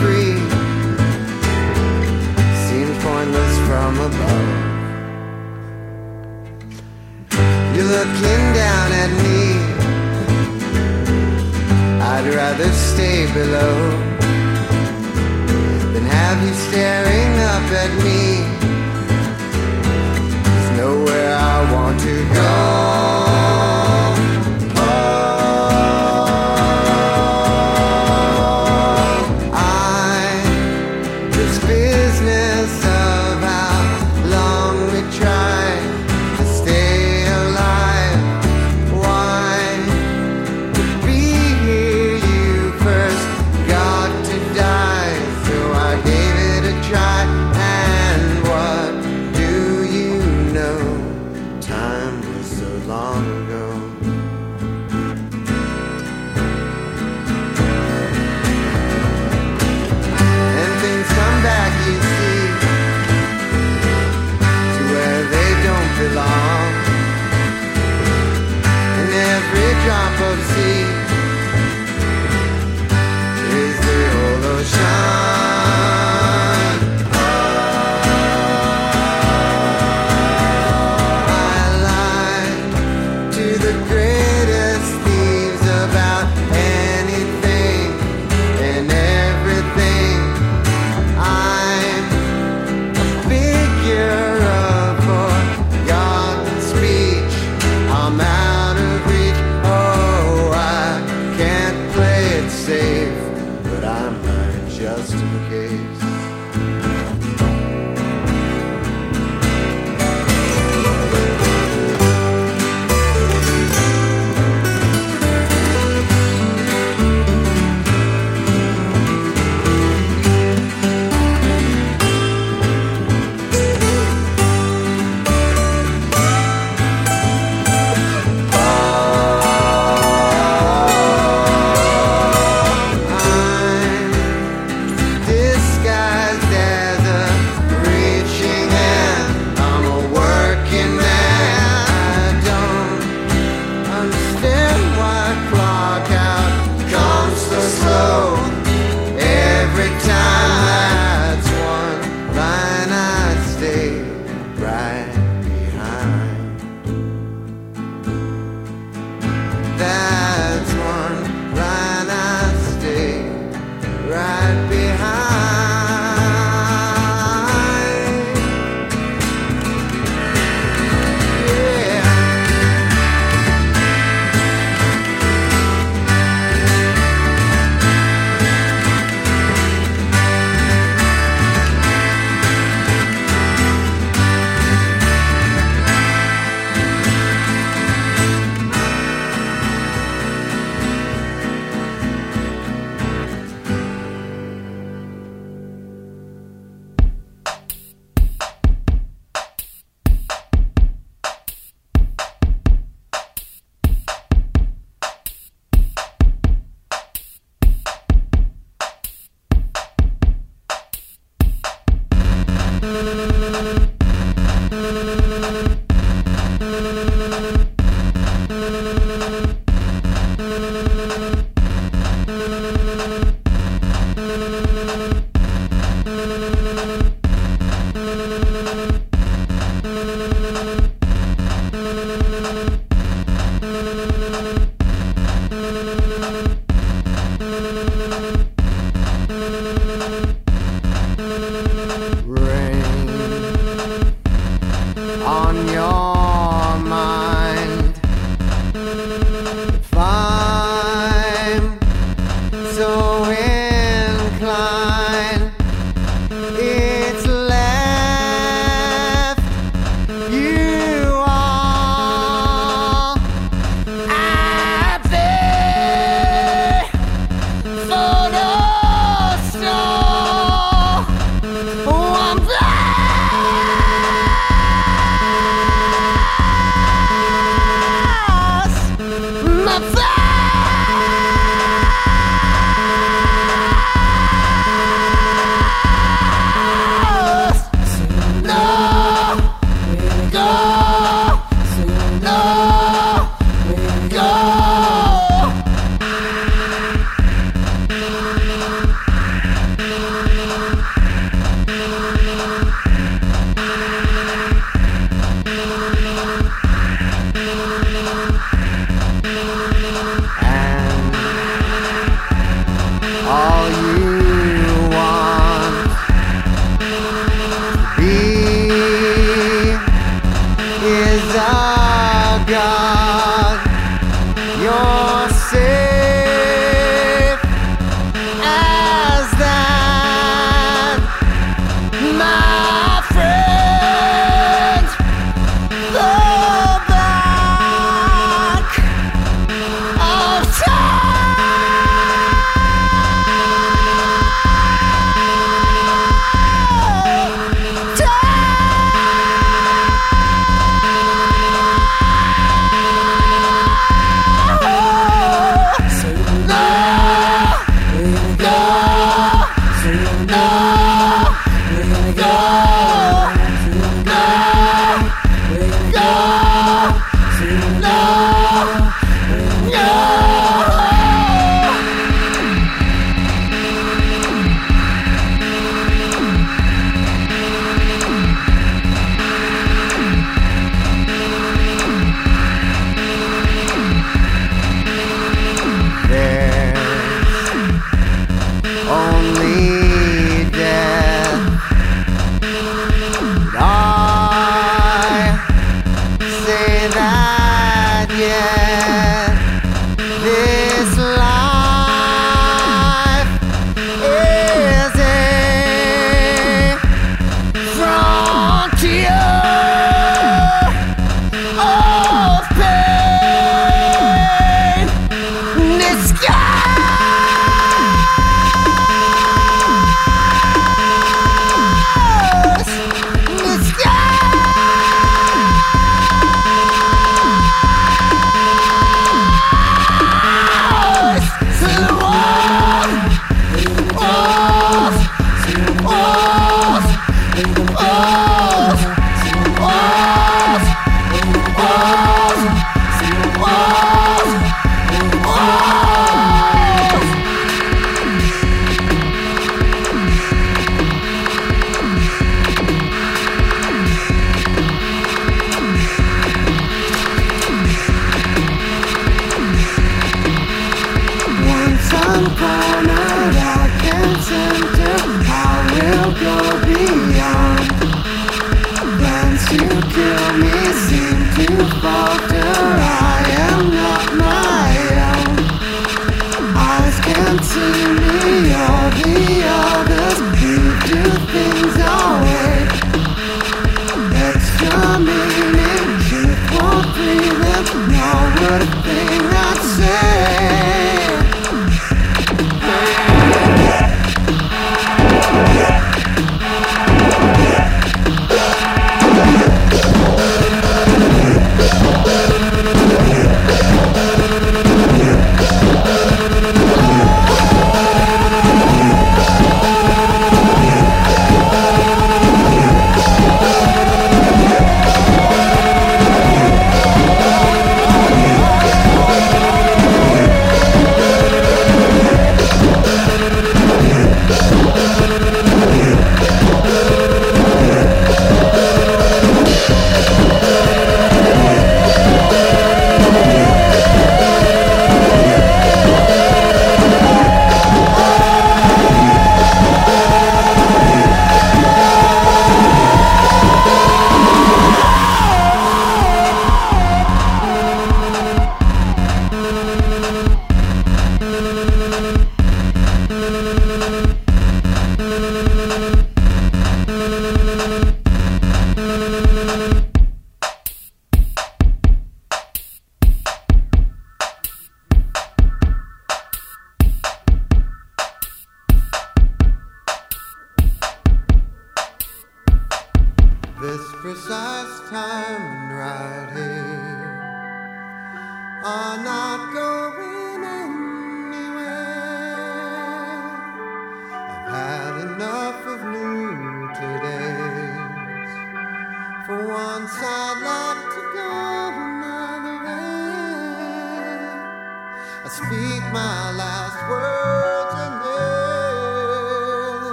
free seems pointless from above. You're looking down at me. I'd rather stay below than have you staring up at me.